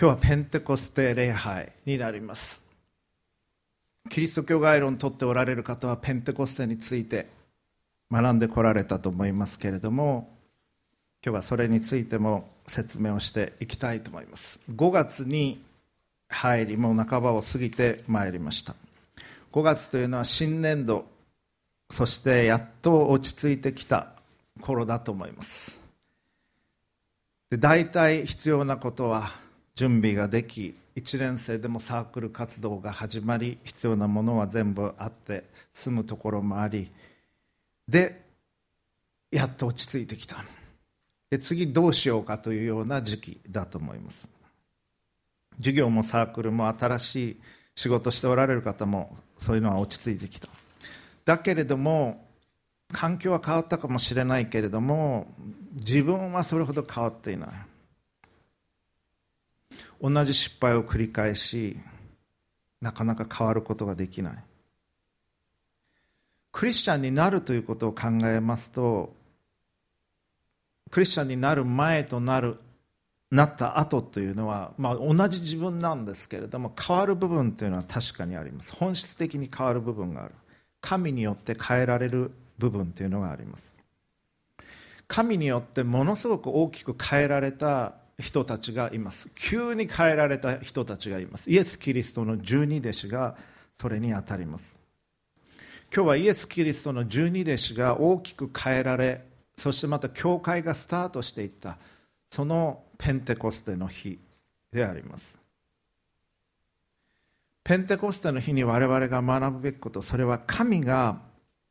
今日はペンテコステ礼拝になります。キリスト教概論をとっておられる方はペンテコステについて学んでこられたと思いますけれども今日はそれについても説明をしていきたいと思います。5月に入りもう半ばを過ぎてまいりました。5月というのは新年度そしてやっと落ち着いてきた頃だと思います。で大体必要なことは準備ができ1年生でもサークル活動が始まり必要なものは全部あって住むところもありでやっと落ち着いてきた。で次どうしようかというような時期だと思います。授業もサークルも新しい仕事しておられる方もそういうのは落ち着いてきた。だけれども環境は変わったかもしれないけれども自分はそれほど変わっていない。同じ失敗を繰り返しなかなか変わることができない。クリスチャンになるということを考えますとクリスチャンになる前となるなった後というのは、まあ、同じ自分なんですけれども変わる部分というのは確かにあります。本質的に変わる部分がある。神によって変えられる部分というのがあります。神によってものすごく大きく変えられた人たちがいます。急に変えられた人たちがいます。イエス・キリストの十二弟子がそれにあたります。今日はイエス・キリストの十二弟子が大きく変えられそしてまた教会がスタートしていった。そのペンテコステの日であります。ペンテコステの日に我々が学ぶべきことそれは神が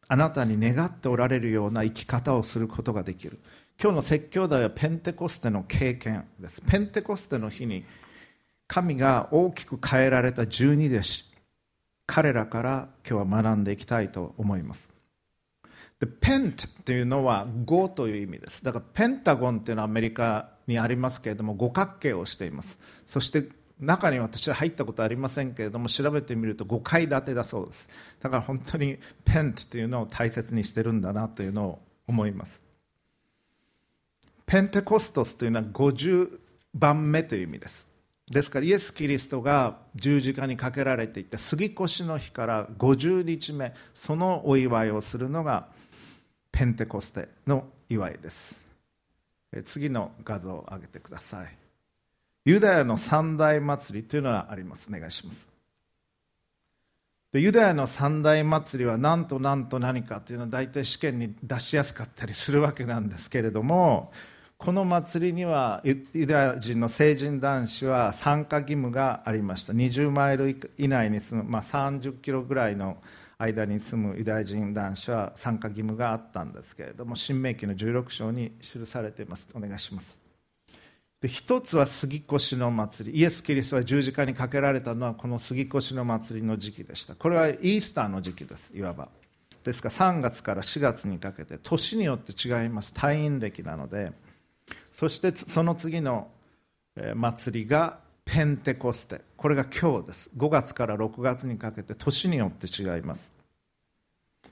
あなたに願っておられるような生き方をすることができる。今日の説教題はペンテコステの経験です。ペンテコステの日に神が大きく変えられた十二弟子。彼らから今日は学んでいきたいと思います。でペントというのは5という意味です。だからペンタゴンというのはアメリカにありますけれども五角形をしています。そして中に私は入ったことありませんけれども調べてみると5階建てだそうです。だから本当にペントというのを大切にしてるんだなというのを思います。ペンテコストスというのは50番目という意味です。ですからイエス・キリストが十字架にかけられていった杉越の日から50日目そのお祝いをするのがペンテコステの祝いです。次の画像を上げてください。ユダヤの三大祭りというのがあります。お願いします。でユダヤの三大祭りは何と何と何かというのは大体試験に出しやすかったりするわけなんですけれどもこの祭りにはユダヤ人の成人男子は参加義務がありました。20マイル以内に住む、まあ、30キロぐらいの間に住むユダヤ人男子は参加義務があったんですけれども新明記の16章に記されています。お願いします。で一つは杉越の祭り。イエス・キリストは十字架にかけられたのはこの杉越の祭りの時期でした。これはイースターの時期ですいわば。ですから3月から4月にかけて年によって違います。退院歴なのでそしてその次の祭りがペンテコステ。これが今日です。5月から6月にかけて年によって違います。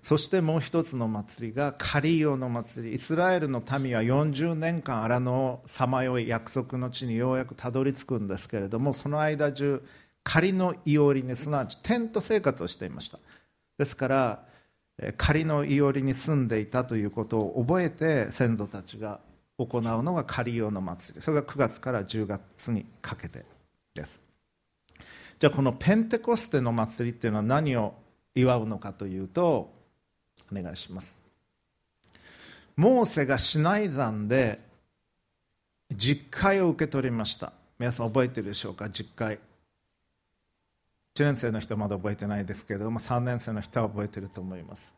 そしてもう一つの祭りがカリオの祭り。イスラエルの民は40年間荒野をさまよい約束の地にようやくたどり着くんですけれどもその間中仮のいおりにすなわちテント生活をしていました。ですから仮のいおりに住んでいたということを覚えて先祖たちが行うのがカリオの祭り。それが9月から10月にかけてです。じゃあこのペンテコステの祭りっていうのは何を祝うのかというとお願いします。モーセがシナイ山で実会を受け取りました。皆さん覚えてるでしょうか？実会1年生の人はまだ覚えてないですけれども3年生の人は覚えてると思います。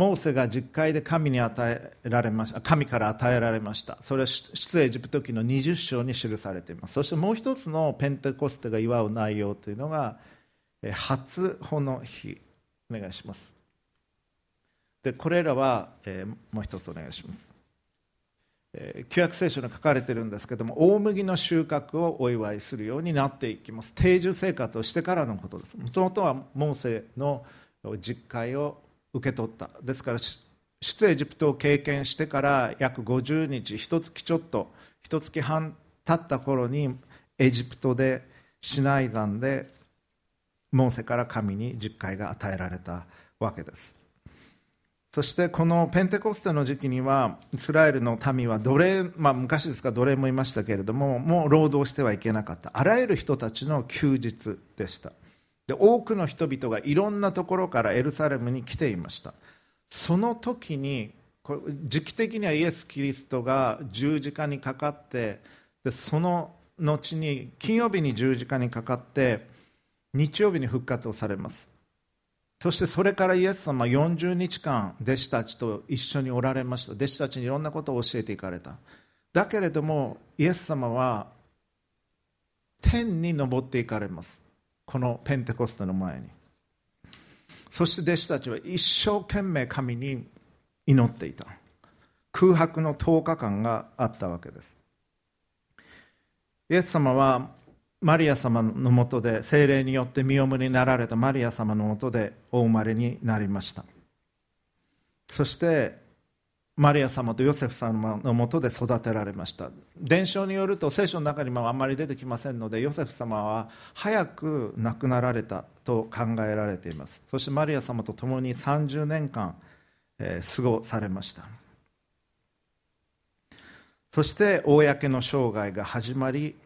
モーセが実会で神に与えられました神から与えられました。それは出エジプト記の20章に記されています。そしてもう一つのペンテコステが祝う内容というのが初穂の日。お願いします。でこれらは、えー、もう一つお願いします、えー、旧約聖書に書かれてるんですけども大麦の収穫をお祝いするようになっていきます。定住生活をしてからのことです。もともとはモーセの実会を受け取った。ですから出エジプトを経験してから約50日一月ちょっと一月半経った頃にエジプトでシナイ山でモーセから神に実会が与えられたわけです。そしてこのペンテコステの時期にはイスラエルの民は奴隷、まあ、昔ですから奴隷もいましたけれどももう労働してはいけなかった。あらゆる人たちの休日でした。で多くの人々がいろんなところからエルサレムに来ていました。その時に時期的にはイエス・キリストが十字架にかかってでその後に金曜日に十字架にかかって日曜日に復活をされます。そしてそれからイエス様40日間弟子たちと一緒におられました。弟子たちにいろんなことを教えていかれた。だけれどもイエス様は天に昇っていかれます。このペンテコステの前に。そして弟子たちは一生懸命神に祈っていた。空白の10日間があったわけです。イエス様はマリア様のもとで精霊によって身重になられたマリア様のもとでお生まれになりました。そしてマリア様とヨセフ様のもとで育てられました。伝承によると聖書の中にもあんまり出てきませんのでヨセフ様は早く亡くなられたと考えられています。そしてマリア様と共に30年間、えー、過ごされました。そして公の生涯が始まり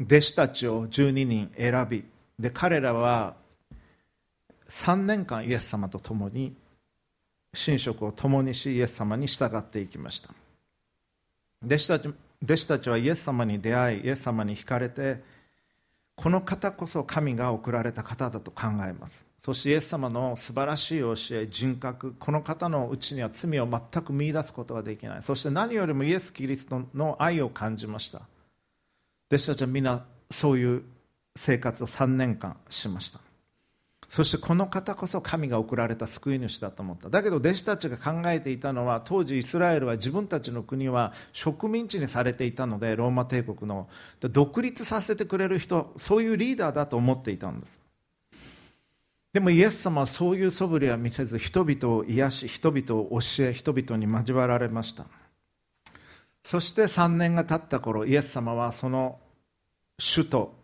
弟子たちを12人選びで彼らは3年間イエス様と共に寝食を共にしイエス様に従っていきました。弟子たち弟子たちはイエス様に出会いイエス様に惹かれてこの方こそ神が送られた方だと考えます。そしてイエス様の素晴らしい教え人格この方のうちには罪を全く見いだすことができない。そして何よりもイエス・キリストの愛を感じました。弟子たちは皆そういう生活を3年間しました。そしてこの方こそ神が送られた救い主だと思っただけど弟子たちが考えていたのは当時イスラエルは自分たちの国は植民地にされていたのでローマ帝国の独立させてくれる人そういうリーダーだと思っていたんです。でもイエス様はそういう素振りは見せず人々を癒し人々を教え人々に交わられました。そして3年が経った頃イエス様はその首都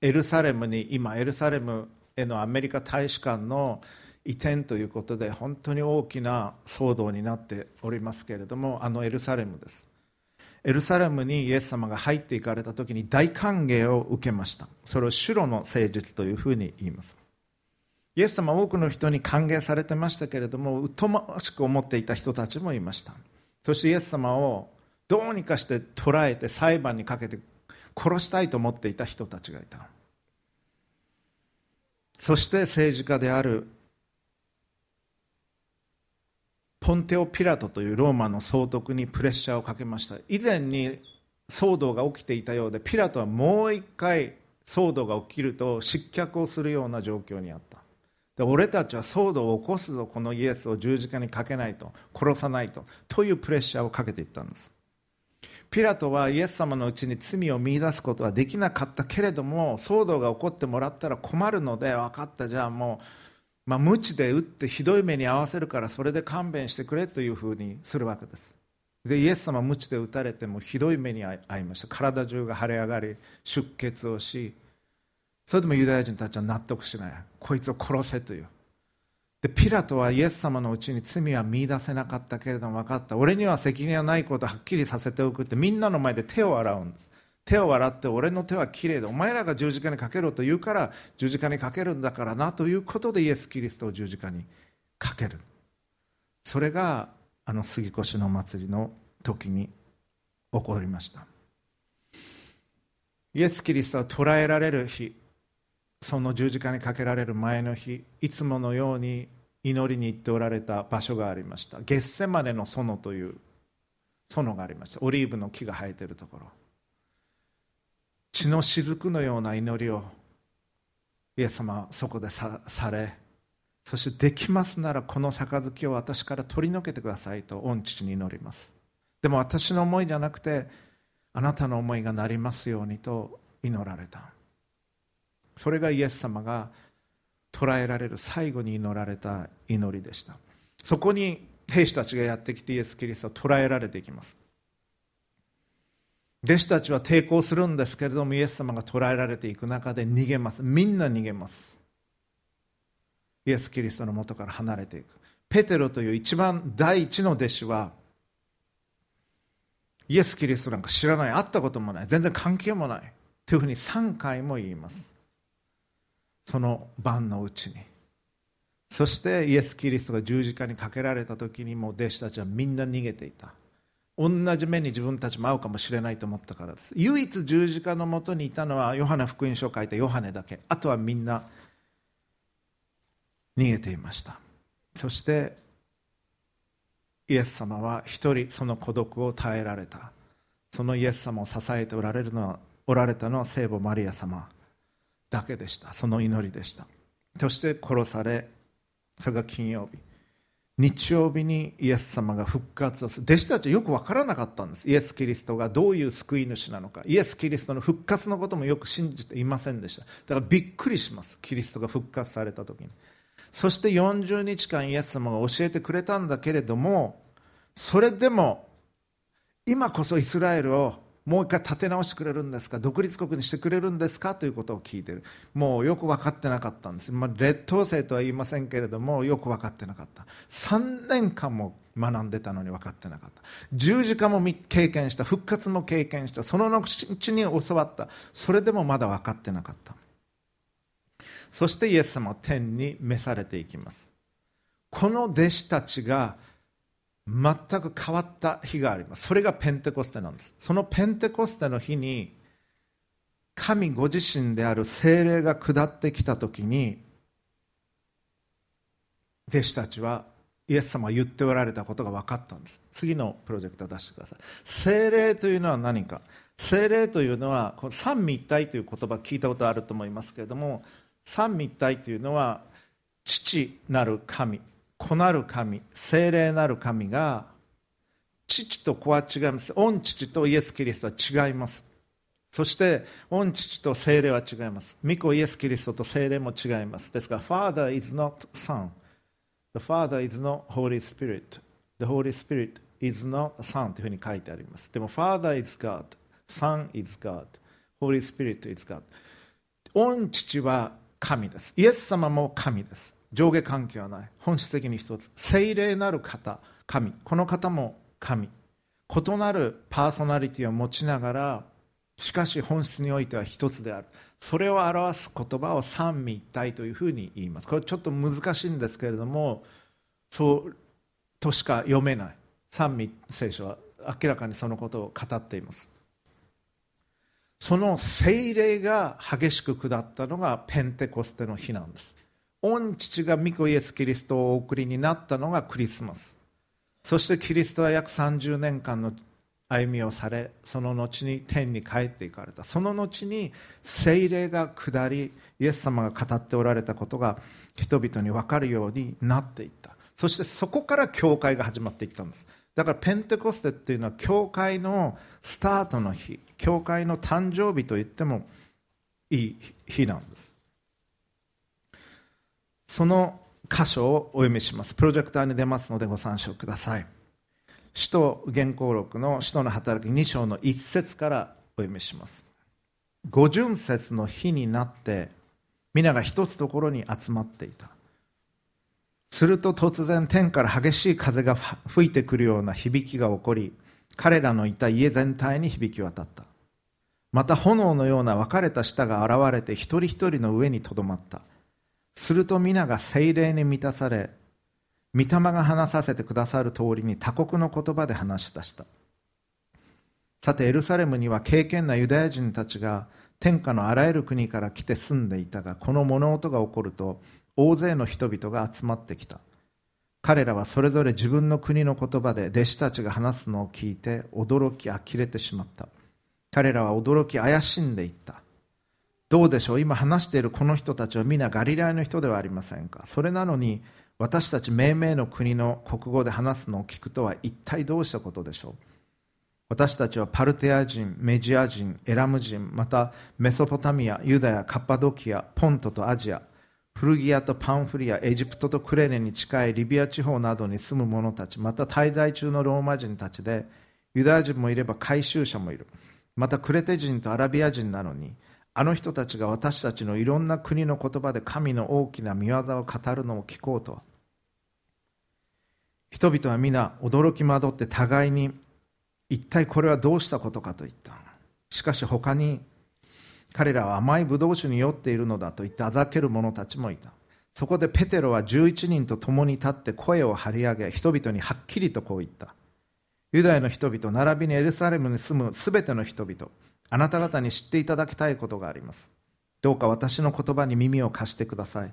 エルサレムに今エルサレムへのアメリカ大使館の移転ということで本当に大きな騒動になっておりますけれどもあのエルサレムです。エルサレムにイエス様が入っていかれた時に大歓迎を受けました。それを主路の誠実というふうに言います。イエス様は多くの人に歓迎されてましたけれども疎ましく思っていた人たちもいました。そしてイエス様をどうにかして捕らえて裁判にかけて殺したいと思っていた人たちがいた。そして政治家であるポンテオ・ピラトというローマの総督にプレッシャーをかけました。以前に騒動が起きていたようでピラトはもう一回騒動が起きると失脚をするような状況にあった。で俺たちは騒動を起こすぞこのイエスを十字架にかけないと殺さないとというプレッシャーをかけていったんです。ピラトはイエス様のうちに罪を見出すことはできなかったけれども騒動が起こってもらったら困るので分かった。じゃあもう、まあ、無知で打ってひどい目に遭わせるからそれで勘弁してくれというふうにするわけです。でイエス様は無知で打たれてもひどい目に遭いました。体中が腫れ上がり出血をしそれでもユダヤ人たちは納得しない。こいつを殺せという。でピラトはイエス様のうちに罪は見出せなかったけれども分かった。俺には責任はないことはっきりさせておくってみんなの前で手を洗うんです。手を洗って俺の手はきれいでお前らが十字架にかけろと言うから十字架にかけるんだからなということでイエス・キリストを十字架にかける。それがあの杉越の祭りの時に起こりました。イエス・キリストは捕らえられる日。その十字架にかけられる前の日いつものように祈りに行っておられた場所がありました。ゲッセマネの園という園がありました。オリーブの木が生えているところ。血の雫のような祈りをイエス様はそこでさされそしてできますならこの杯を私から取り除けてくださいと御父に祈ります。でも私の思いじゃなくてあなたの思いがなりますようにと祈られた。それがイエス様が捕らえられる最後に祈られた祈りでした。そこに兵士たちがやってきてイエス・キリストは捕らえられていきます。弟子たちは抵抗するんですけれどもイエス様が捕らえられていく中で逃げます。みんな逃げます。イエス・キリストのもとから離れていく。ペテロという一番第一の弟子はイエス・キリストなんか知らない。会ったこともない。全然関係もない。というふうに3回も言います。その晩のうちに。そしてイエス・キリストが十字架にかけられた時にもう弟子たちはみんな逃げていた。同じ目に自分たちも合うかもしれないと思ったからです。唯一十字架のもとにいたのはヨハネ福音書を書いたヨハネだけ。あとはみんな逃げていました。そしてイエス様は一人その孤独を耐えられた。そのイエス様を支えておられるのはおられたのは聖母マリア様。だけでした。その祈りでした。そして殺されそれが金曜日。日曜日にイエス様が復活をする。弟子たちはよく分からなかったんです。イエス・キリストがどういう救い主なのか。イエス・キリストの復活のこともよく信じていませんでした。だからびっくりします。キリストが復活された時に。そして40日間イエス様が教えてくれたんだけれどもそれでも今こそイスラエルをもう一回立て直してくれるんですか？独立国にしてくれるんですか？ということを聞いている。もうよく分かってなかったんです、まあ、劣等生とは言いませんけれどもよく分かってなかった。3年間も学んでたのに分かってなかった。十字架も経験した。復活も経験した。その後に教わった。それでもまだ分かってなかった。そしてイエス様は天に召されていきます。この弟子たちが全く変わった日があります。それがペンテコステなんです。そのペンテコステの日に神ご自身である精霊が下ってきた時に弟子たちはイエス様が言っておられたことが分かったんです。次のプロジェクター出してください。精霊というのは何か？精霊というのはこの三位一体という言葉聞いたことあると思いますけれども三位一体というのは父なる神。子なる神精霊なる神が父と子は違います。御父とイエス・キリストは違います。そして御父と精霊は違います。御子イエス・キリストと精霊も違います。ですから Father is not Son. The Father is not Holy Spirit. The Holy Spirit is not Son というふうに書いてあります。でも Father is God. Son is God. Holy Spirit is God. 御父は神です。イエス様も神です。上下関係はない。本質的に一つ。聖霊なる方。神。この方も神。異なるパーソナリティを持ちながらしかし本質においては一つである。それを表す言葉を三位一体というふうに言います。これちょっと難しいんですけれどもそうとしか読めない。三位聖書は明らかにそのことを語っています。その聖霊が激しく下ったのがペンテコステの日なんです。御父が御子イエス・キリストをお送りになったのがクリスマス。そしてキリストは約30年間の歩みをされその後に天に帰っていかれた。その後に聖霊が下りイエス様が語っておられたことが人々に分かるようになっていった。そしてそこから教会が始まっていったんです。だからペンテコステっていうのは教会のスタートの日教会の誕生日と言ってもいい日なんです。その箇所をお読みします。プロジェクターに出ますのでご参照ください。使徒原稿録の使徒の働き2章の1節からお読みします。五巡節の日になって皆が一つところに集まっていた。すると突然天から激しい風が吹いてくるような響きが起こり彼らのいた家全体に響き渡った。また炎のような分かれた舌が現れて一人一人の上にとどまった。すると皆が精霊に満たされ御霊が話させてくださる通りに他国の言葉で話し出した。さてエルサレムには敬虔なユダヤ人たちが天下のあらゆる国から来て住んでいたがこの物音が起こると大勢の人々が集まってきた。彼らはそれぞれ自分の国の言葉で弟子たちが話すのを聞いて驚き呆れてしまった。彼らは驚き怪しんでいった。どうでしょう？今話しているこの人たちは皆ガリラヤの人ではありませんか？それなのに私たち命名の国の国語で話すのを聞くとは一体どうしたことでしょう？私たちはパルテア人、メジア人、エラム人、またメソポタミア、ユダヤ、カッパドキア、ポントとアジア、フルギアとパンフリア、エジプトとクレネに近いリビア地方などに住む者たち、また滞在中のローマ人たちで、ユダヤ人もいれば回収者もいる。またクレテ人とアラビア人なのにあの人たちが私たちのいろんな国の言葉で神の大きな見業を語るのを聞こうと。人々は皆驚き惑って互いに一体これはどうしたことかと言った。しかし他に彼らは甘いブドウ酒に酔っているのだと言ってあざける者たちもいた。そこでペテロは11人と共に立って声を張り上げ人々にはっきりとこう言った。ユダヤの人々並びにエルサレムに住むすべての人々あなた方に知っていただきたいことがあります。どうか私の言葉に耳を貸してください。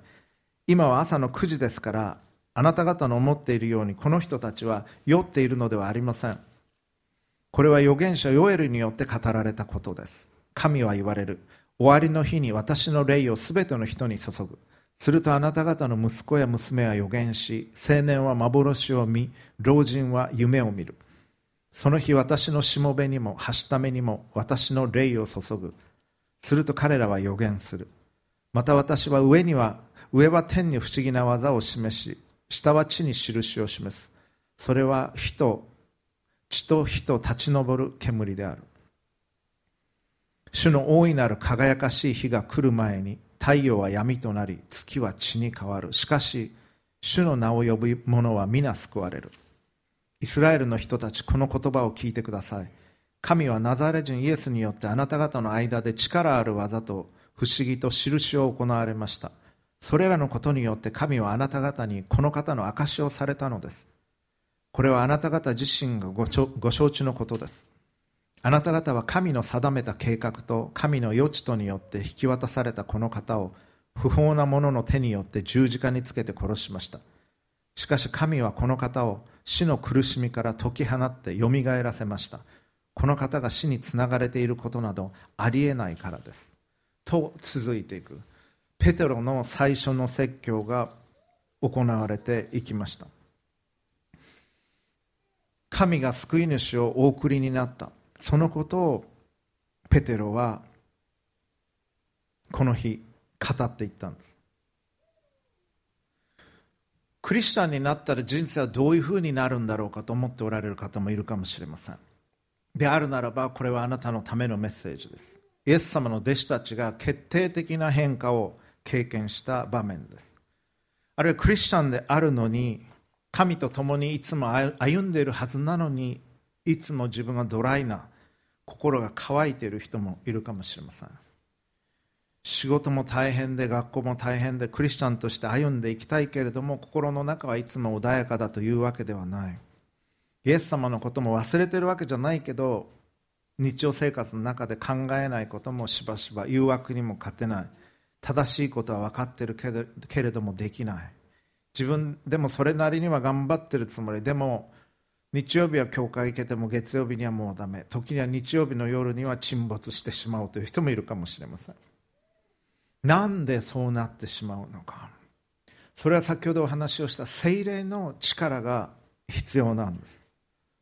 今は朝の9時ですからあなた方の思っているようにこの人たちは酔っているのではありません。これは預言者ヨエルによって語られたことです。神は言われる。終わりの日に私の霊をすべての人に注ぐ。するとあなた方の息子や娘は預言し青年は幻を見老人は夢を見る。その日私のしもべにもはしためにも私の霊を注ぐ。すると彼らは予言する。また私は上には上は天に不思議な技を示し下は地に印を示す。それは火と地と火と立ち上る煙である。主の大いなる輝かしい日が来る前に太陽は闇となり月は血に変わる。しかし主の名を呼ぶ者は皆救われる。イスラエルの人たちこの言葉を聞いてください。神はナザレ人イエスによってあなた方の間で力ある技と不思議と印を行われました。それらのことによって神はあなた方にこの方の証しをされたのです。これはあなた方自身がご承知のことです。あなた方は神の定めた計画と神の余地とによって引き渡されたこの方を不法な者の手によって十字架につけて殺しました。しかし神はこの方を死の苦しみから解き放ってよみがえらせました。この方が死につながれていることなどありえないからです。と続いていく。ペテロの最初の説教が行われていきました。神が救い主をお送りになった。そのことをペテロはこの日語っていったんです。クリスチャンになったら人生はどういうふうになるんだろうかと思っておられる方もいるかもしれません。であるならばこれはあなたのためのメッセージです。イエス様の弟子たちが決定的な変化を経験した場面です。あるいはクリスチャンであるのに神と共にいつも歩んでいるはずなのにいつも自分がドライな心が乾いている人もいるかもしれません。仕事も大変で学校も大変でクリスチャンとして歩んでいきたいけれども心の中はいつも穏やかだというわけではない。イエス様のことも忘れてるわけじゃないけど日常生活の中で考えないこともしばしば誘惑にも勝てない。正しいことは分かってるけれどもできない。自分でもそれなりには頑張ってるつもり。でも日曜日は教会行けても月曜日にはもうダメ。時には日曜日の夜には沈没してしまうという人もいるかもしれません。なんでそうなってしまうのか。それは先ほどお話をした精霊の力が必要なんです。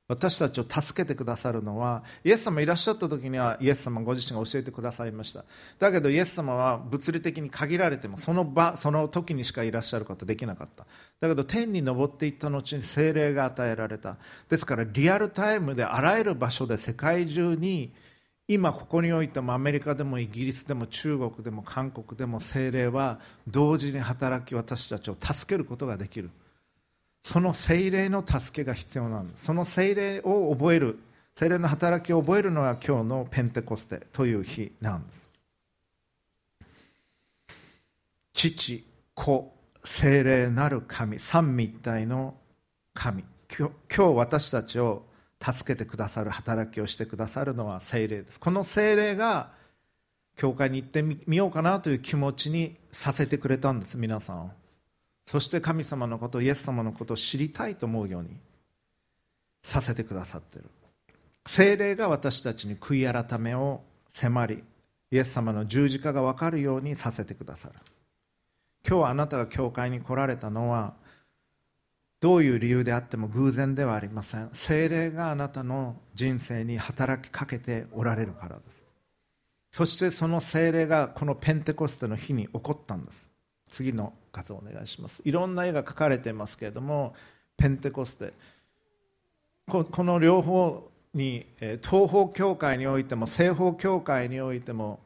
私たちを助けてくださるのはイエス様いらっしゃった時にはイエス様ご自身が教えてくださいました。だけどイエス様は物理的に限られてもその場その時にしかいらっしゃることできなかった。だけど天に昇っていった後に精霊が与えられた。ですからリアルタイムであらゆる場所で世界中に今ここにおいてもアメリカでもイギリスでも中国でも韓国でも精霊は同時に働き私たちを助けることができる。その精霊の助けが必要なんですその精霊を覚える。精霊の働きを覚えるのが今日のペンテコステという日なんです。父子精霊なる神。三位一体の神。今日私たちを助けてくださる働きをしてくださるのは精霊です。この精霊が教会に行ってみようかなという気持ちにさせてくれたんです皆さんを。そして神様のことイエス様のことを知りたいと思うようにさせてくださってる。精霊が私たちに悔い改めを迫りイエス様の十字架が分かるようにさせてくださる。今日あなたが教会に来られたのはどういう理由であっても偶然ではありません。精霊があなたの人生に働きかけておられるからです。そしてその精霊がこのペンテコステの日に起こったんです。次の画像お願いします。いろんな絵が描かれていますけれどもペンテコステ。この両方に東方教会においても西方教会においても、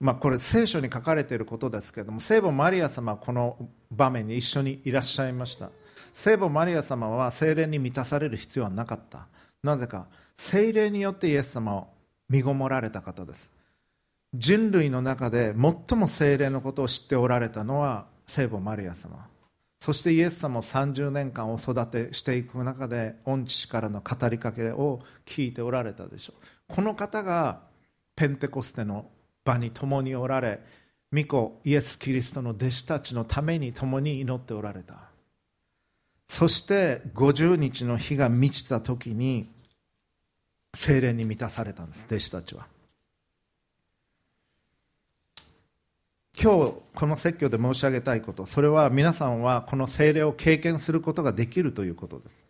まあ、これ聖書に書かれていることですけれども聖母マリア様はこの場面に一緒にいらっしゃいました。聖母マリア様は精霊に満たされる必要はなかった。なぜか精霊によってイエス様を身ごもられた方です。人類の中で最も精霊のことを知っておられたのは聖母マリア様。そしてイエス様を30年間お育てしていく中で御父からの語りかけを聞いておられたでしょう。この方がペンテコステの場に共におられ御子イエス・キリストの弟子たちのために共に祈っておられた。そして50日の日が満ちた時に精霊に満たされたんです弟子たちは。今日この説教で申し上げたいことそれは皆さんはこの精霊を経験することができるということです。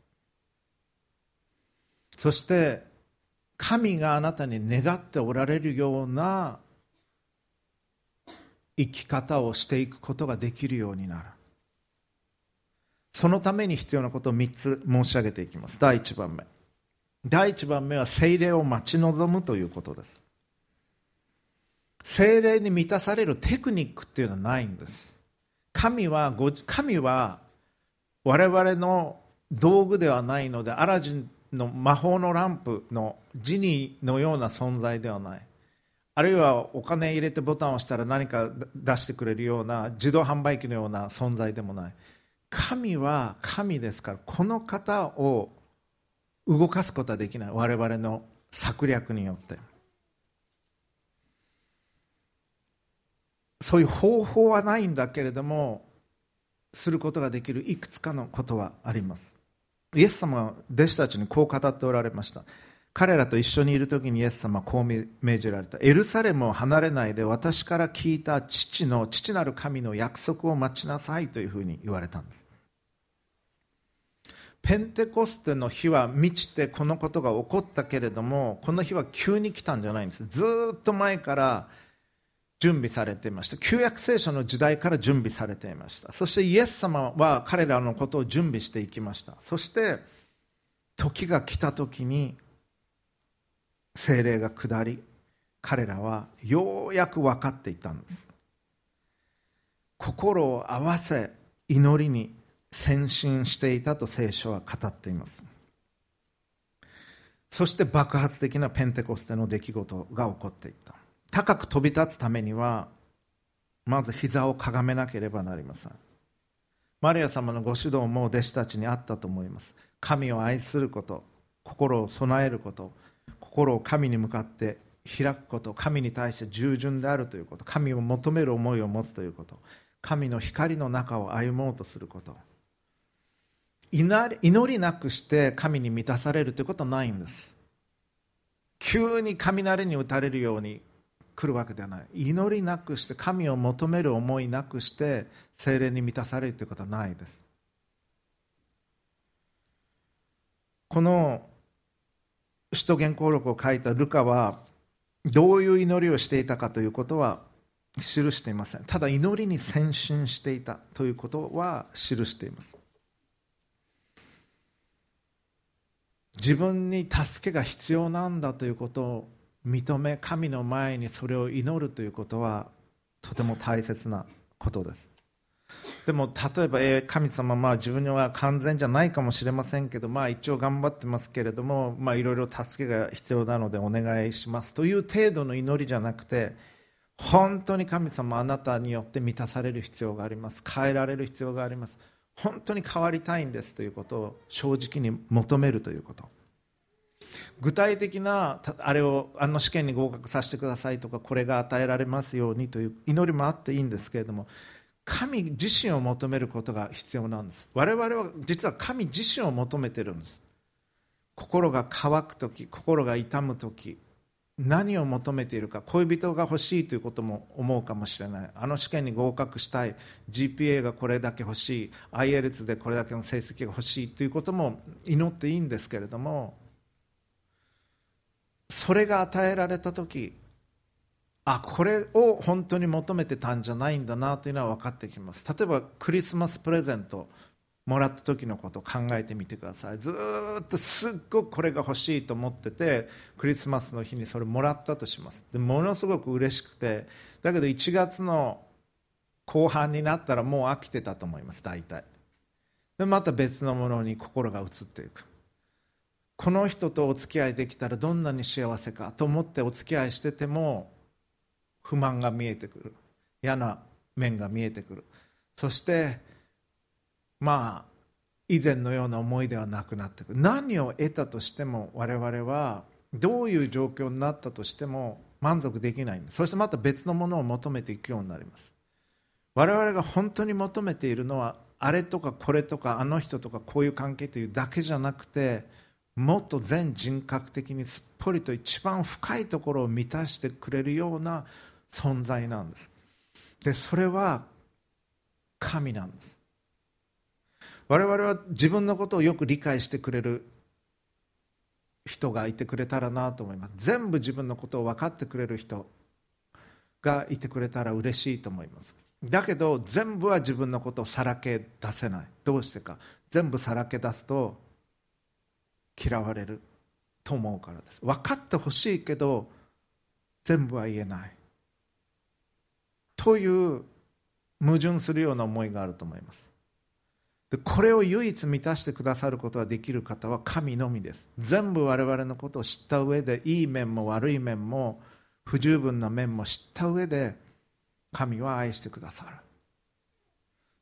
そして神があなたに願っておられるような生き方をしていくことができるようになる。そのために必要なことを3つ申し上げていきます。第1番目。第1番目は精霊を待ち望むということです。精霊に満たされるテクニックっていうのはないんです。神は神は我々の道具ではないのでアラジンの魔法のランプのジニーのような存在ではない。あるいはお金入れてボタンを押したら何か出してくれるような自動販売機のような存在でもない。神は神ですからこの方を動かすことはできない。我々の策略によって。そういう方法はないんだけれどもすることができるいくつかのことはあります。イエス様は弟子たちにこう語っておられました。彼らと一緒にいる時にイエス様はこう命じられた。エルサレムを離れないで私から聞いた父の父なる神の約束を待ちなさいというふうに言われたんです。ペンテコステの日は満ちてこのことが起こったけれどもこの日は急に来たんじゃないんです。ずっと前から準備されていました。旧約聖書の時代から準備されていました。そしてイエス様は彼らのことを準備していきました。そして時が来た時に精霊が下り彼らはようやく分かっていたんです。心を合わせ祈りに先進していたと聖書は語っています。そして爆発的なペンテコステの出来事が起こっていった。高く飛び立つためにはまず膝をかがめなければなりません。マリア様のご指導も弟子たちにあったと思います。神を愛すること心を備えること心を神に向かって開くこと神に対して従順であるということ神を求める思いを持つということ神の光の中を歩もうとすること。祈りなくして神に満たされるということはないんです。急に雷に打たれるように来るわけではない。祈りなくして神を求める思いなくして精霊に満たされるということはないです。この使徒言行録を書いたルカはどういう祈りをしていたかということは記していません。ただ祈りに先進していたということは記しています。自分に助けが必要なんだということを認め神の前にそれを祈るということはとても大切なことです。でも例えば、えー、神様、まあ、自分には完全じゃないかもしれませんけど、まあ、一応頑張ってますけれども、まあ、いろいろ助けが必要なのでお願いしますという程度の祈りじゃなくて本当に神様あなたによって満たされる必要があります。変えられる必要があります。本当に変わりたいんですということを正直に求めるということ。具体的なあれをあの試験に合格させてくださいとかこれが与えられますようにという祈りもあっていいんですけれども神自身を求めることが必要なんです。我々は実は神自身を求めてるんです。心が乾く時心が痛む時何を求めているか恋人が欲しいということも思うかもしれない。あの試験に合格したい。GPA がこれだけ欲しい。ILTS でこれだけの成績が欲しいということも祈っていいんですけれどもそれが与えられた時あこれを本当に求めてたんじゃないんだなというのは分かってきます。例えばクリスマスプレゼント。もらった時のことを考えてみてください。ずっとすっごくこれが欲しいと思っててクリスマスの日にそれもらったとします。でものすごく嬉しくてだけど1月の後半になったらもう飽きてたと思います大体。でまた別のものに心が移っていく。この人とお付き合いできたらどんなに幸せかと思ってお付き合いしてても不満が見えてくる。嫌な面が見えてくる。そしてまあ以前のような思いではなくなってくる。何を得たとしても我々はどういう状況になったとしても満足できないそしてまた別のものを求めていくようになります。我々が本当に求めているのはあれとかこれとかあの人とかこういう関係というだけじゃなくてもっと全人格的にすっぽりと一番深いところを満たしてくれるような存在なんです。でそれは神なんです。我々は自分のことをよく理解してくれる人がいてくれたらなと思います。全部自分のことを分かってくれる人がいてくれたら嬉しいと思います。だけど全部は自分のことをさらけ出せない。どうしてか。全部さらけ出すと嫌われる。と思うからです。分かってほしいけど全部は言えない。という矛盾するような思いがあると思います。これを唯一満たしてくださることができる方は神のみです。全部我々のことを知った上でいい面も悪い面も不十分な面も知った上で神は愛してくださる。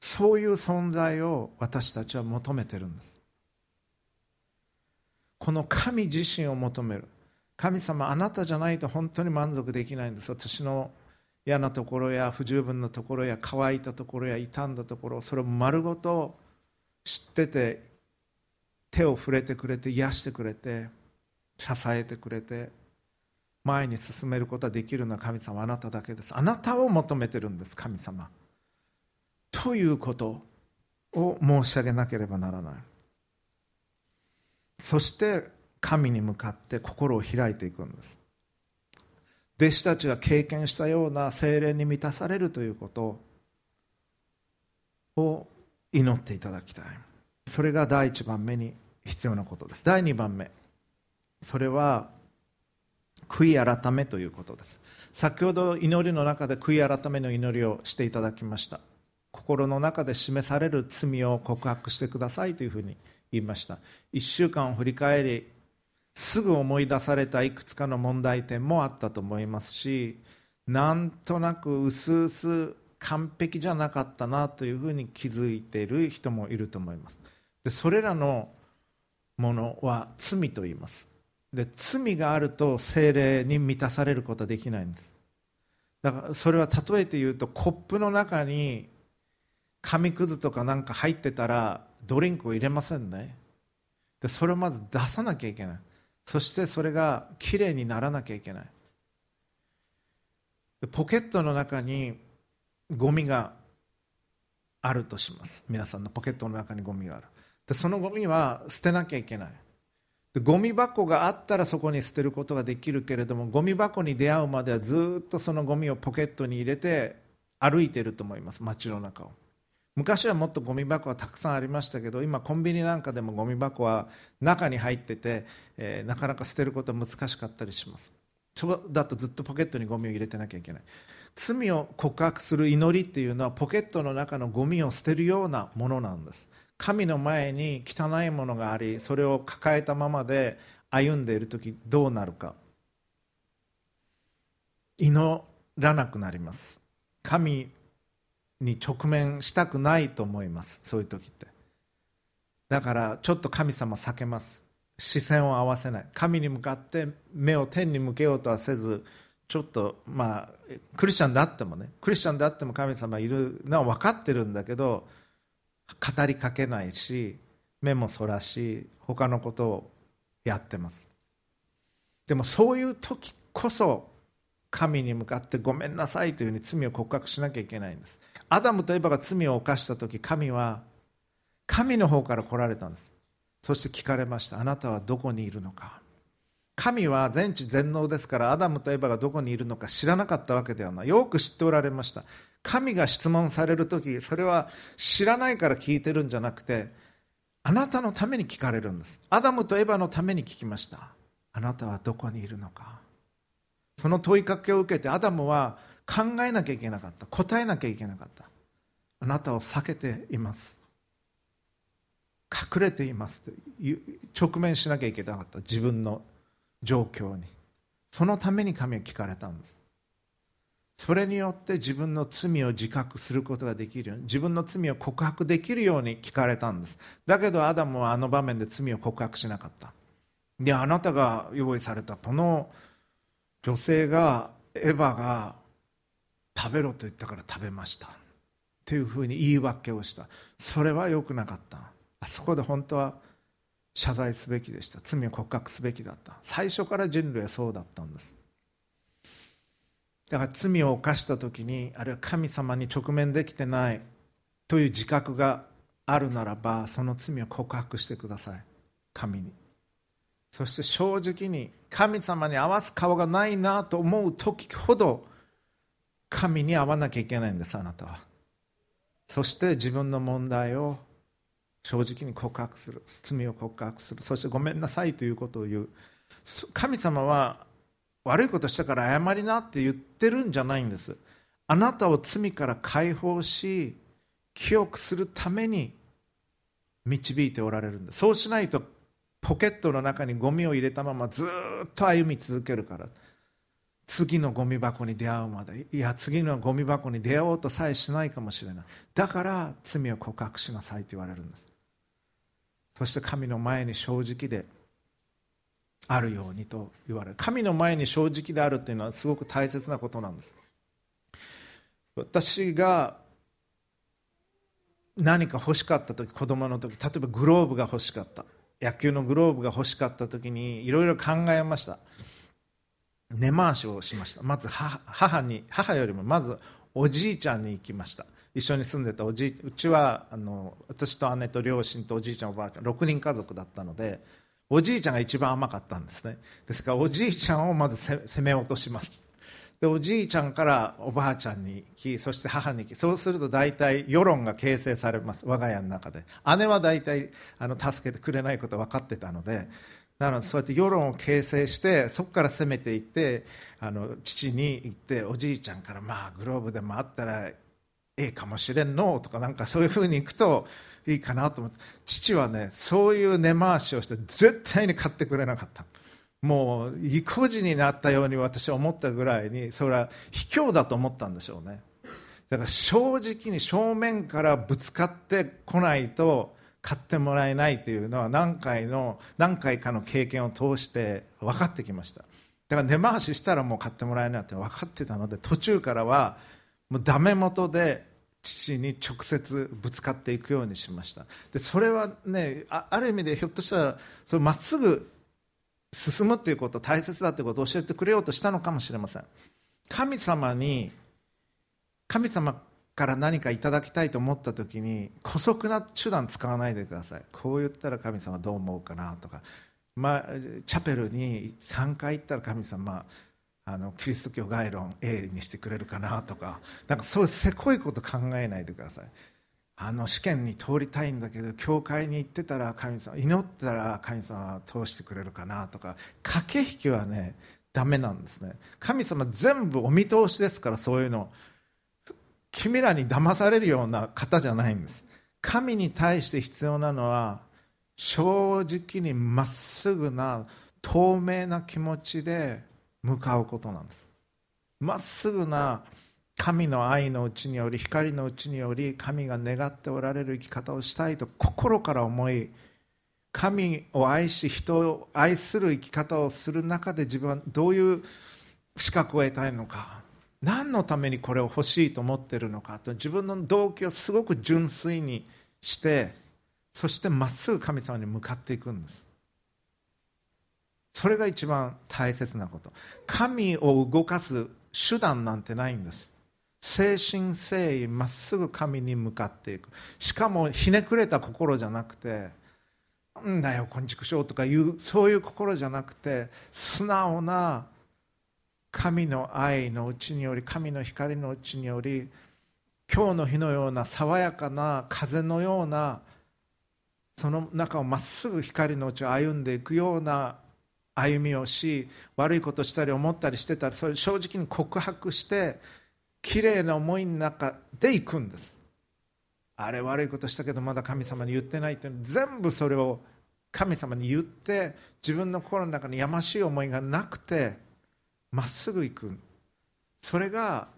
そういう存在を私たちは求めてるんです。この神自身を求める。神様あなたじゃないと本当に満足できないんです。私の嫌なところや不十分なところや乾いたところや傷んだところそれを丸ごと知ってて手を触れてくれて癒してくれて支えてくれて前に進めることができるのは神様あなただけです。あなたを求めてるんです神様。ということを申し上げなければならない。そして神に向かって心を開いていくんです。弟子たちが経験したような精霊に満たされるということを祈っていただきたい。それが第一番目に必要なことです。第二番目。それは悔い改めということです。先ほど祈りの中で悔い改めの祈りをしていただきました。心の中で示される罪を告白してくださいというふうに言いました。1週間を振り返りすぐ思い出されたいくつかの問題点もあったと思いますしなんとなく薄々完璧じゃなかったなというふうに気づいている人もいると思います。でそれらのものは罪と言います。で罪があると精霊に満たされることはできないんです。だからそれは例えて言うとコップの中に紙くずとかなんか入ってたらドリンクを入れませんね。でそれをまず出さなきゃいけない。そしてそれがきれいにならなきゃいけない。ポケットの中にゴミがあるとします。皆さんのポケットの中にゴミがある。でそのゴミは捨てなきゃいけない。でゴミ箱があったらそこに捨てることができるけれどもゴミ箱に出会うまではずっとそのゴミをポケットに入れて歩いてると思います街の中を。昔はもっとゴミ箱はたくさんありましたけど今コンビニなんかでもゴミ箱は中に入ってて、えー、なかなか捨てることは難しかったりします。そうだとずっとポケットにゴミを入れてなきゃいけない。罪を告白する祈りっていうのはポケットの中のゴミを捨てるようなものなんです。神の前に汚いものがありそれを抱えたままで歩んでいる時どうなるか。祈らなくなります。神に直面したくないと思います。そういう時って。だからちょっと神様避けます。視線を合わせない。神に向かって目を天に向けようとはせずちょっとまあクリスチャンであってもねクリスチャンであっても神様いるのは分かってるんだけど語りかけないし目もそらし他のことをやってます。でもそういう時こそ神に向かってごめんなさいというふうに罪を告白しなきゃいけないんです。アダムとエバが罪を犯した時神は神の方から来られたんです。そして聞かれました。あなたはどこにいるのか。神は全知全能ですからアダムとエバがどこにいるのか知らなかったわけではない。よく知っておられました。神が質問される時それは知らないから聞いてるんじゃなくてあなたのために聞かれるんです。アダムとエヴァのために聞きました。あなたはどこにいるのか。その問いかけを受けてアダムは考えなきゃいけなかった。答えなきゃいけなかった。あなたを避けています。隠れています。と直面しなきゃいけなかった。自分の状況に。そのために神は聞かれたんです。それによって自分の罪を自覚することができるように自分の罪を告白できるように聞かれたんです。だけどアダムはあの場面で罪を告白しなかった。であなたが用意されたこの女性がエヴァが食べろと言ったから食べました。っていうふうに言い訳をした。それは良くなかった。あそこで本当は謝罪すべきでした。罪を告白すべきだった。最初から人類はそうだったんです。だから罪を犯した時にあるいは神様に直面できてないという自覚があるならばその罪を告白してください。神に。そして正直に神様に合わす顔がないなと思う時ほど神に会わなきゃいけないんですあなたは。そして自分の問題を正直に告白する罪を告白する。そしてごめんなさいということを言う。神様は悪いことしたから謝りなって言ってるんじゃないんです。あなたを罪から解放し記憶するために導いておられるんです。そうしないとポケットの中にゴミを入れたままずっと歩み続けるから。次のゴミ箱に出会うまで。いや次のゴミ箱に出会おうとさえしないかもしれない。だから罪を告白しなさいと言われるんです。そして神の前に正直であるようにと言われる。神の前に正直であるというのはすごく大切なことなんです。私が何か欲しかった時子供の時例えばグローブが欲しかった。野球のグローブが欲しかった時にいろいろ考えました。根回しをしました。まず母に母よりもまずおじいちゃんに行きました。一緒に住んでたおじいうちはあの私と姉と両親とおじいちゃんおばあちゃん6人家族だったのでおじいちゃんが一番甘かったんですね。ですからおじいちゃんをまず攻め落とします。でおじいちゃんからおばあちゃんに行きそして母に行きそうすると大体世論が形成されます我が家の中で。姉は大体あの助けてくれないこと分かってたのでなのでそうやって世論を形成してそこから攻めていってあの父に行っておじいちゃんからまあグローブでもあったらええかもしれんのとかなんかそういうふうにいくといいかなと思って。父はねそういう根回しをして絶対に買ってくれなかった。もう意固地になったように私は思ったぐらいにそれは卑怯だと思ったんでしょうね。だから正直に正面からぶつかってこないと買ってもらえないというのは何回の何回かの経験を通して分かってきました。だから根回ししたらもう買ってもらえないって分かってたので途中からはもうダメ元で父に直接ぶつかっていくようにしました。でそれはねある意味でひょっとしたらまっすぐ進むっていうこと大切だってことを教えてくれようとしたのかもしれません。神様に神様から何かいただきたいと思った時に姑息な手段使わないでください。こう言ったら神様どう思うかなとか、まあ、チャペルに3回行ったら神様あのキリスト教概論 A にしてくれるかなとかなんかそういうせこいこと考えないでください。あの試験に通りたいんだけど教会に行ってたら神様祈ったら神様は通してくれるかなとか駆け引きはねダメなんですね。神様全部お見通しですからそういうの。君らに騙されるような方じゃないんです。神に対して必要なのは正直にまっすぐな透明な気持ちで向かうことなんです。まっすぐな神の愛のうちにより光のうちにより神が願っておられる生き方をしたいと心から思い神を愛し人を愛する生き方をする中で自分はどういう資格を得たいのか何のためにこれを欲しいと思っているのかと自分の動機をすごく純粋にしてそしてまっすぐ神様に向かっていくんですそれが一番大切なこと。神を動かす手段なんてないんです。誠心誠意まっすぐ神に向かっていく。しかもひねくれた心じゃなくてなんだよこんちくしょうとかいうそういう心じゃなくて素直な神の愛のうちにより神の光のうちにより今日の日のような爽やかな風のようなその中をまっすぐ光のうちを歩んでいくような歩みをし悪いことしたり思ったりしてたらそれ正直に告白してきれいな思いの中で行くんです。あれ悪いことしたけどまだ神様に言ってないって全部それを神様に言って自分の心の中にやましい思いがなくてまっすぐ行くそれが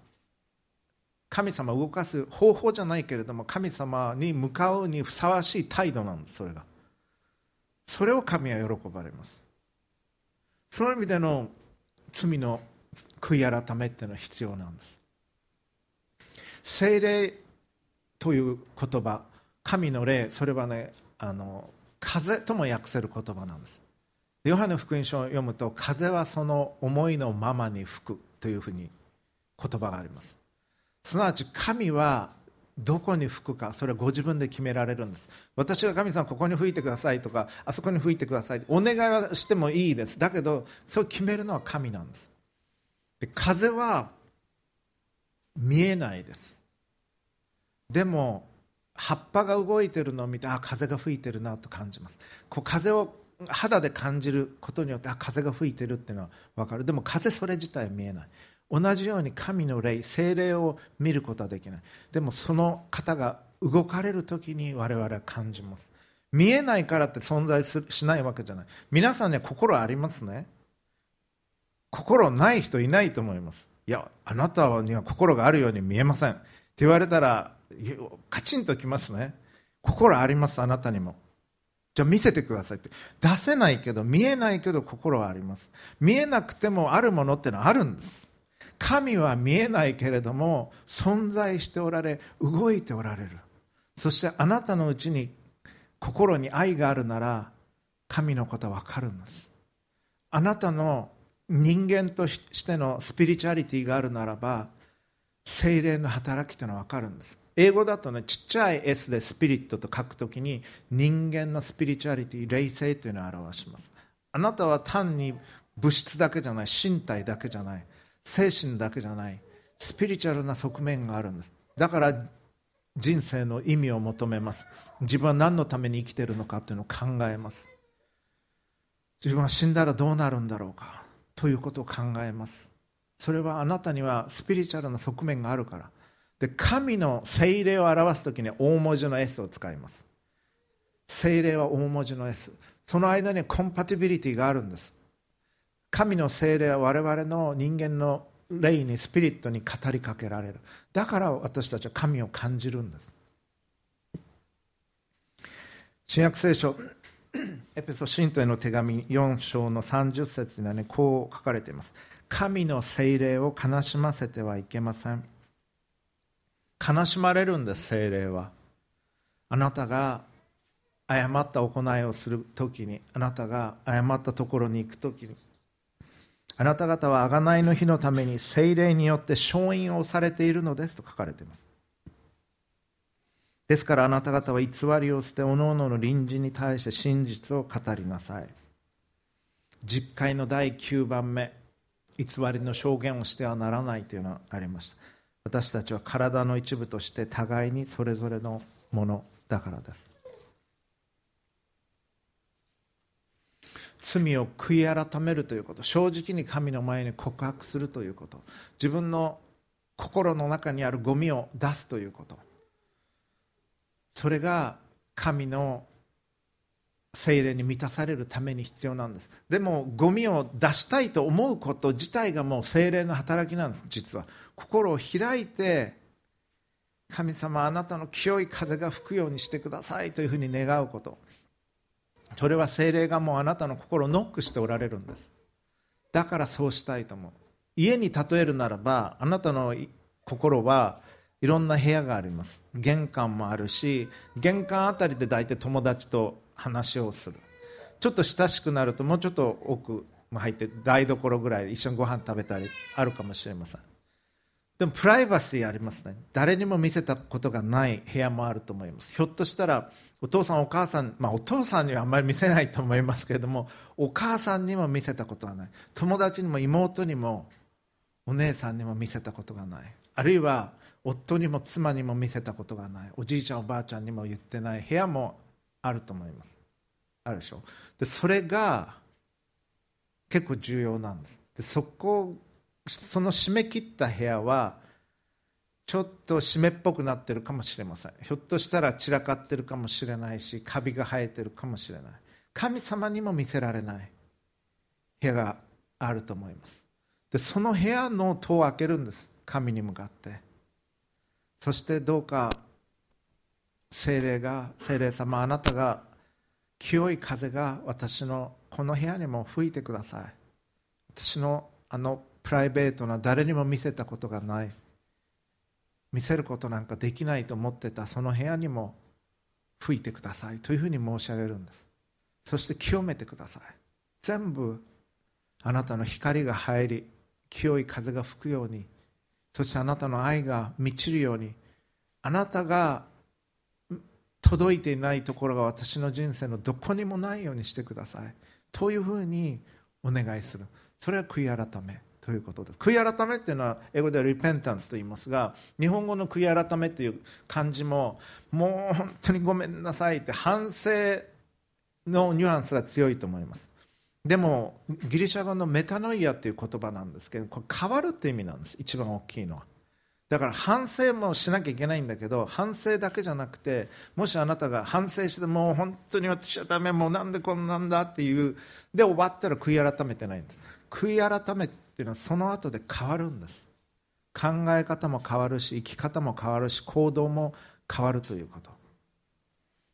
神様を動かす方法じゃないけれども神様に向かうにふさわしい態度なんですそれが。それを神は喜ばれます。その意味での罪の悔い改めっていうのは必要なんです。精霊という言葉神の霊それはねあの風とも訳せる言葉なんです。ヨハネ福音書を読むと風はその思いのままに吹くというふうに言葉があります。すなわち神はどこに吹くかそれはご自分で決められるんです。私が神様ここに吹いてくださいとかあそこに吹いてくださいお願いはしてもいいです。だけどそれを決めるのは神なんです。で風は見えないです。でも葉っぱが動いてるのを見てあ風が吹いてるなと感じます。こう風を肌で感じることによってあ風が吹いてるっていうのは分かる。でも風それ自体は見えない。同じように神の霊精霊を見ることはできない。でもその方が動かれる時に我々は感じます。見えないからって存在しないわけじゃない。皆さんには心ありますね。心ない人いないと思います。いやあなたには心があるように見えません。って言われたらカチンときますね。心ありますあなたにも。じゃあ見せてくださいって。出せないけど見えないけど心はあります。見えなくてもあるものってのはあるんです。神は見えないけれども存在しておられ動いておられる。そしてあなたのうちに心に愛があるなら神のことは分かるんです。あなたの人間としてのスピリチュアリティがあるならば精霊の働きというのは分かるんです。英語だとねちっちゃい S でスピリットと書くときに人間のスピリチュアリティ霊性というのを表します。あなたは単に物質だけじゃない身体だけじゃない。精神だけじゃないスピリチュアルな側面があるんです。だから人生の意味を求めます。自分は何のために生きてるのかというのを考えます。自分は死んだらどうなるんだろうか。ということを考えます。それはあなたにはスピリチュアルな側面があるから。で神の精霊を表す時に大文字の S を使います。精霊は大文字の S その間にコンパティビリティがあるんです。神の精霊は我々の人間の霊にスピリットに語りかけられる。だから私たちは神を感じるんです。新約聖書 エペソ信徒への手紙4章の30節にはねこう書かれています。神の精霊を悲しませてはいけません。悲しまれるんです精霊は。あなたが誤った行いをするときにあなたが誤ったところに行くときに。あなた方は贖いの日のために精霊によって勝因をされているのですと書かれています。ですからあなた方は偽りを捨ておのおのの隣人に対して真実を語りなさい。実会の第9番目偽りの証言をしてはならないというのがありました。私たちは体の一部として互いにそれぞれのものだからです。罪を悔い改めるということ。正直に神の前に告白するということ。自分の心の中にあるゴミを出すということ。それが神の精霊に満たされるために必要なんです。でもゴミを出したいと思うこと自体がもう精霊の働きなんです実は。心を開いて神様あなたの清い風が吹くようにしてくださいというふうに願うこと。それは精霊がもうあなたの心をノックしておられるんです。だからそうしたいと思う。家に例えるならばあなたの心はいろんな部屋があります。玄関もあるし玄関あたりで大体友達と話をする。ちょっと親しくなるともうちょっと奥も入って台所ぐらい一緒にご飯食べたりあるかもしれません。でもプライバシーありますね。誰にも見せたことがない部屋もあると思います。ひょっとしたらお父さんお母さん、まあ、お父さんにはあんまり見せないと思いますけれどもお母さんにも見せたことはない。友達にも妹にもお姉さんにも見せたことがない。あるいは夫にも妻にも見せたことがない。おじいちゃんおばあちゃんにも言ってない部屋もあると思います。あるでしょ。でそれが結構重要なんです。でそこその締め切った部屋はちょっと湿っぽくなってるかもしれません。ひょっとしたら散らかってるかもしれないしカビが生えてるかもしれない。神様にも見せられない。部屋があると思います。でその部屋の戸を開けるんです。神に向かって。そしてどうか精霊が精霊様あなたが清い風が私のこの部屋にも吹いてください。私のあのプライベートな誰にも見せたことがない。見せることなんかできないと思ってたその部屋にも吹いてください。というふうに申し上げるんです。そして清めてください。全部あなたの光が入り清い風が吹くように。そしてあなたの愛が満ちるように。あなたが届いていないところが私の人生のどこにもないようにしてください。というふうにお願いする。それは悔い改め。ということです。悔い改めっていうのは英語では repentance と言いますが日本語の悔い改めという漢字ももう本当にごめんなさいって反省のニュアンスが強いと思います。でもギリシャ語のメタノイアっていう言葉なんですけどこれ変わるって意味なんです。一番大きいのは。だから反省もしなきゃいけないんだけど反省だけじゃなくてもしあなたが反省してもう本当に私はダメもうなんでこんなんだっていうで終わったら悔い改めてないんです。悔い改めっていうのはその後で変わるんです。考え方も変わるし生き方も変わるし行動も変わるということ。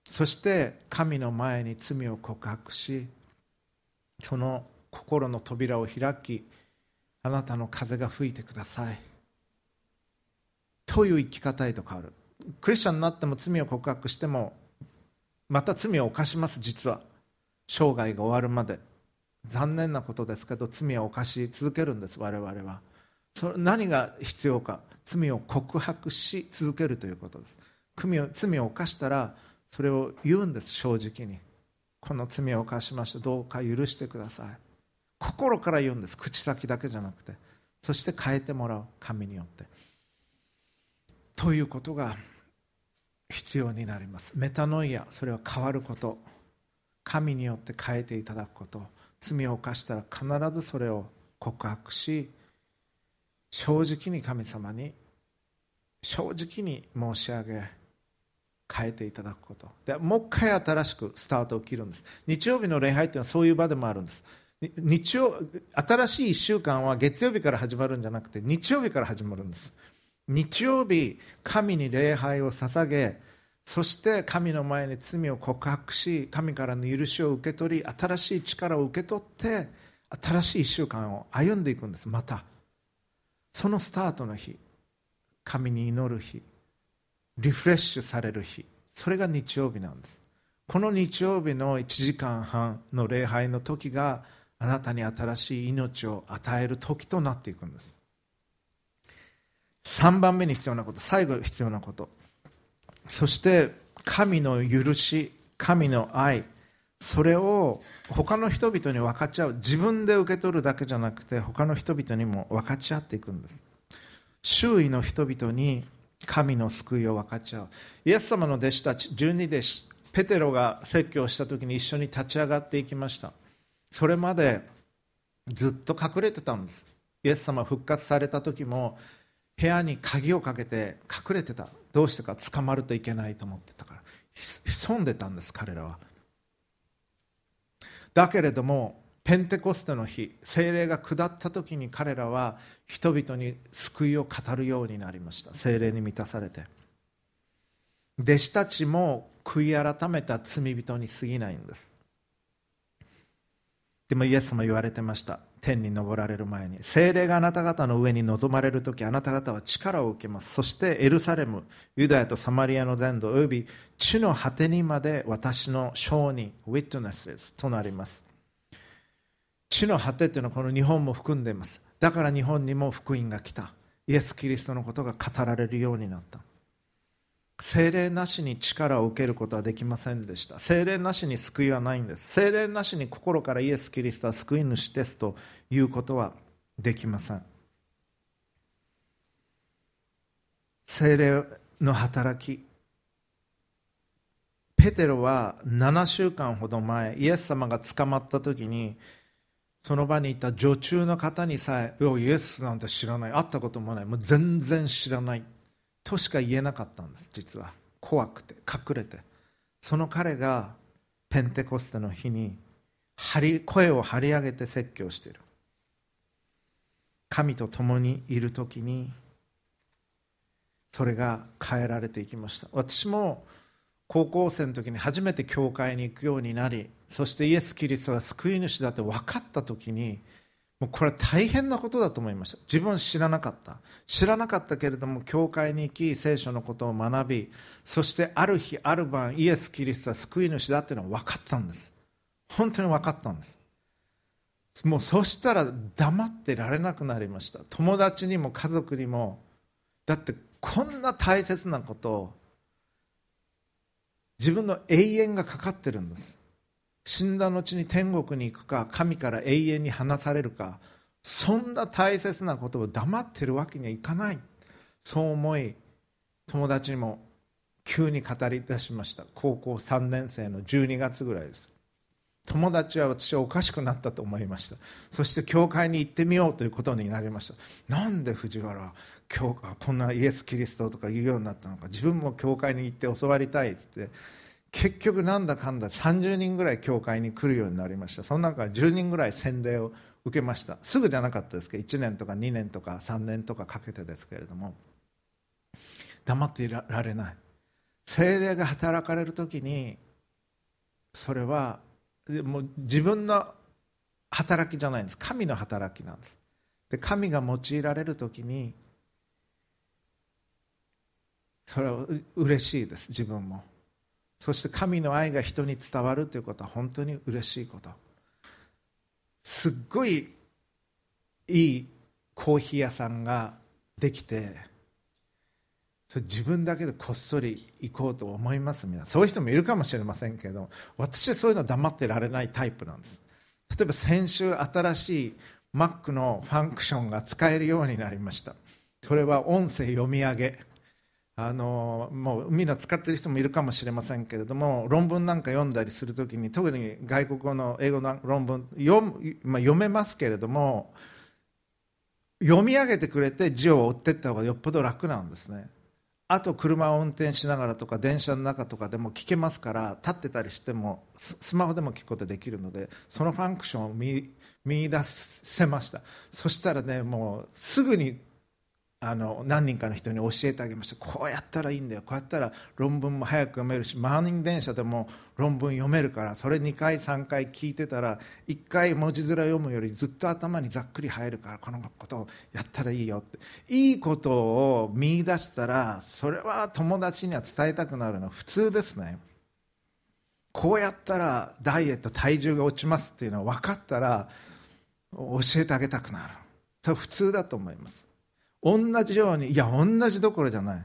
そして神の前に罪を告白しその心の扉を開きあなたの風が吹いてください。という生き方へと変わる。クリスチャンになっても罪を告白してもまた罪を犯します実は。生涯が終わるまで。残念なことですけど罪を犯し続けるんです我々は。それ何が必要か。罪を告白し続けるということです。罪を犯したらそれを言うんです正直に。この罪を犯しましたどうか許してください。心から言うんです。口先だけじゃなくて。そして変えてもらう。神によって。ということが必要になります。メタノイアそれは変わること。神によって変えていただくこと。罪を犯したら必ずそれを告白し正直に神様に正直に申し上げ変えていただくこと。でもう一回新しくスタートを切るんです。日曜日の礼拝っていうのはそういう場でもあるんです。日曜新しい1週間は月曜日から始まるんじゃなくて日曜日から始まるんです。日曜日神に礼拝を捧げそして神の前に罪を告白し神からの許しを受け取り新しい力を受け取って新しい1週間を歩んでいくんです。また。そのスタートの日。神に祈る日。リフレッシュされる日。それが日曜日なんです。この日曜日の1時間半の礼拝の時があなたに新しい命を与える時となっていくんです。3番目に必要なこと。最後必要なこと。そして神の許し神の愛それを他の人々に分かち合う自分で受け取るだけじゃなくて他の人々にも分かち合っていくんです。周囲の人々に神の救いを分かち合う。イエス様の弟子たち12弟子ペテロが説教した時に一緒に立ち上がっていきました。それまでずっと隠れてたんです。イエス様復活された時も部屋に鍵をかけて隠れてた。どうしてか捕まるといけないと思ってたから。潜んでたんです彼らは。だけれどもペンテコステの日精霊が下った時に彼らは人々に救いを語るようになりました。精霊に満たされて。弟子たちも悔い改めた罪人に過ぎないんです。でもイエスも言われてました。天に昇られる前に精霊があなた方の上に臨まれる時あなた方は力を受けます。そしてエルサレムユダヤとサマリアの全土および地の果てにまで私の証人ウィットネスとなります。地の果てというのはこの日本も含んでいます。だから日本にも福音が来た。イエス・キリストのことが語られるようになった。精霊なしに力を受けることはできませんでした。精霊なしに救いはないんです。精霊なしに心からイエス・キリストは救い主ですということはできません。精霊の働き。ペテロは7週間ほど前イエス様が捕まった時にその場にいた女中の方にさえ「イエスなんて知らない。会ったこともない。もう全然知らない」としか言えなかったんです実は。怖くて隠れて。その彼がペンテコステの日に声を張り上げて説教している。神と共にいる時にそれが変えられていきました。私も高校生の時に初めて教会に行くようになりそしてイエス・キリストが救い主だって分かった時にもうこれは大変なことだと思いました。自分知らなかった。知らなかったけれども教会に行き聖書のことを学びそしてある日ある晩イエス・キリストは救い主だっていうのは分かったんです。本当に分かったんです。もうそしたら黙ってられなくなりました。友達にも家族にも。だってこんな大切なことを自分の永遠がかかってるんです。死んだ後に天国に行くか神から永遠に離されるかそんな大切なことを黙ってるわけにはいかない。そう思い友達にも急に語り出しました。高校3年生の12月ぐらいです。友達は私はおかしくなったと思いました。そして教会に行ってみようということになりました。なんで藤原教こんなイエス・キリストとか言うようになったのか。自分も教会に行って教わりたいっつって結局なんだかんだ30人ぐらい教会に来るようになりました。その中10人ぐらい洗礼を受けました。すぐじゃなかったですけど1年とか2年とか3年とかかけてですけれども黙っていられない。精霊が働かれる時にそれはもう自分の働きじゃないんです。神の働きなんです。で神が用いられる時にそれは嬉しいです。自分も。そして神の愛が人に伝わるということは本当に嬉しいこと。すっごいいいコーヒー屋さんができてそれ自分だけでこっそり行こうと思います皆そういう人もいるかもしれませんけど私はそういうの黙ってられないタイプなんです。例えば先週新しい Mac のファンクションが使えるようになりました。それは音声読み上げ。あのもうみんな使ってる人もいるかもしれませんけれども論文なんか読んだりするときに特に外国語の英語の論文読,、まあ、読めますけれども読み上げてくれて字を追っていった方がよっぽど楽なんですね。あと車を運転しながらとか電車の中とかでも聞けますから立ってたりしてもスマホでも聞くことできるのでそのファンクションを見見出せました。そしたらねもうすぐにあの何人かの人に教えてあげました。こうやったらいいんだよ。こうやったら論文も早く読めるしマーニング電車でも論文読めるからそれ2回3回聞いてたら1回文字面読むよりずっと頭にざっくり入るからこのことをやったらいいよって。いいことを見出したらそれは友達には伝えたくなるの。は普通ですね。こうやったらダイエット体重が落ちますっていうのは分かったら教えてあげたくなる。それ普通だと思います。同じようにいや同じどころじゃない。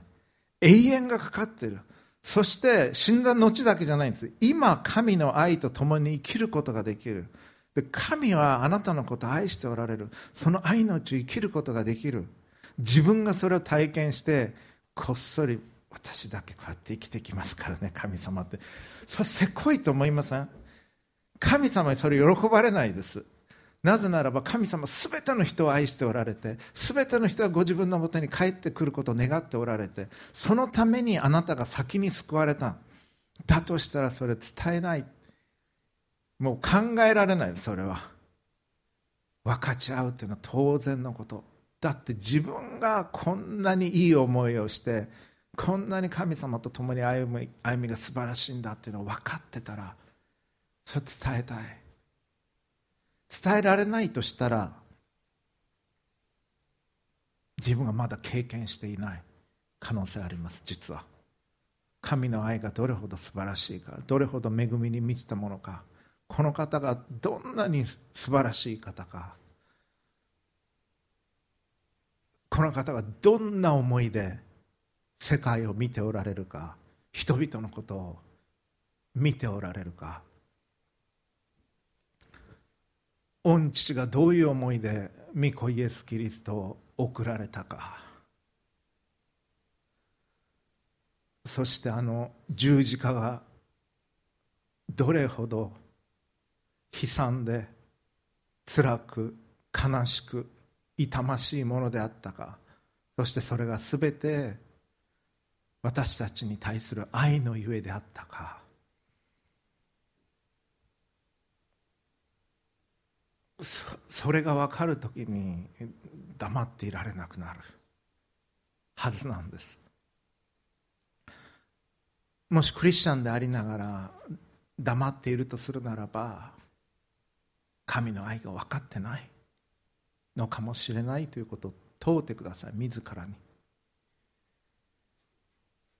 永遠がかかってる。そして死んだ後だけじゃないんです。今神の愛と共に生きることができる。で神はあなたのことを愛しておられる。その愛のうち生きることができる。自分がそれを体験してこっそり私だけこうやって生きてきますからね神様って。それせこいと思いません？神様にそれ喜ばれないです。なぜならば神様すべての人を愛しておられてすべての人はご自分のもとに帰ってくることを願っておられてそのためにあなたが先に救われた。だとしたらそれ伝えない。もう考えられない。それは。分かち合うというのは当然のこと。だって自分がこんなにいい思いをしてこんなに神様と共に歩み歩みが素晴らしいんだっていうのを分かってたらそれ伝えたい。伝えられないとしたら自分がまだ経験していない。可能性あります実は。神の愛がどれほど素晴らしいかどれほど恵みに満ちたものか。この方がどんなに素晴らしい方か。この方がどんな思いで世界を見ておられるか。人々のことを見ておられるか。御父がどういう思いで御子イエス・キリストを送られたか。そしてあの十字架がどれほど悲惨で辛く悲しく痛ましいものであったか。そしてそれが全て私たちに対する愛のゆえであったか。それが分かる時に黙っていられなくなるはずなんです。もしクリスチャンでありながら黙っているとするならば神の愛が分かってないのかもしれないということを問うてください自らに。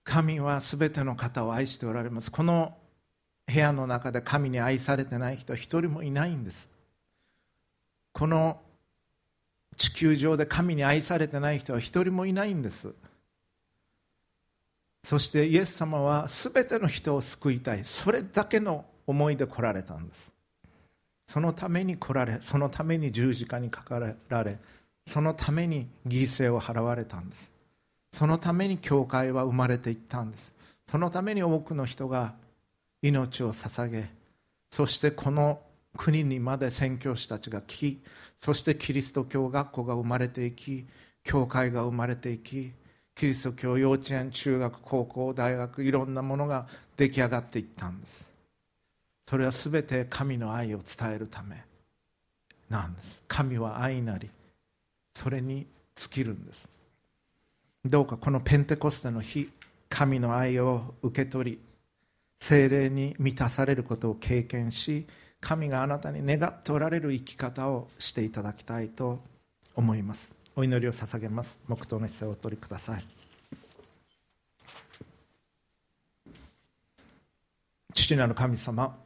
神は全ての方を愛しておられます。この部屋の中で神に愛されてない人は一人もいないんです。この地球上で神に愛されてない人は一人もいないんです。そしてイエス様は全ての人を救いたい。それだけの思いで来られたんです。そのために来られそのために十字架にかかられそのために犠牲を払われたんです。そのために教会は生まれていったんです。そのために多くの人が命を捧げそしてこの国にまで宣教師たちが来そしてキリスト教学校が生まれていき教会が生まれていきキリスト教幼稚園中学高校大学いろんなものが出来上がっていったんです。それは全て神の愛を伝えるためなんです。神は愛なりそれに尽きるんです。どうかこのペンテコステの日神の愛を受け取り精霊に満たされることを経験し神があなたに願っておられる生き方をしていただきたいと思います。お祈りを捧げます。黙祷の姿勢をお取りください。父なる神様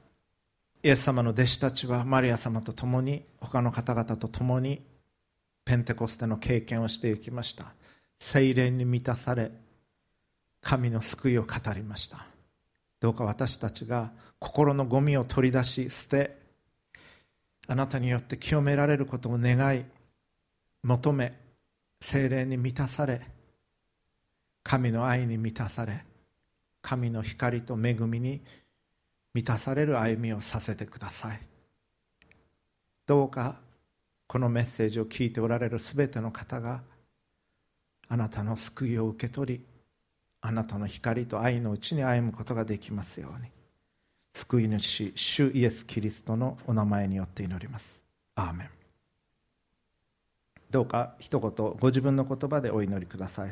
イエス様の弟子たちはマリア様と共に他の方々と共にペンテコステの経験をしていきました。精霊に満たされ神の救いを語りました。どうか私たちが心のゴミを取り出し捨てあなたによって清められることを願い求め精霊に満たされ神の愛に満たされ神の光と恵みに満たされる歩みをさせてください。どうかこのメッセージを聞いておられるすべての方があなたの救いを受け取りあなたの光と愛のうちに歩むことができますように。救い主主イエス・キリストのお名前によって祈ります。アーメン。どうか一言ご自分の言葉でお祈りください。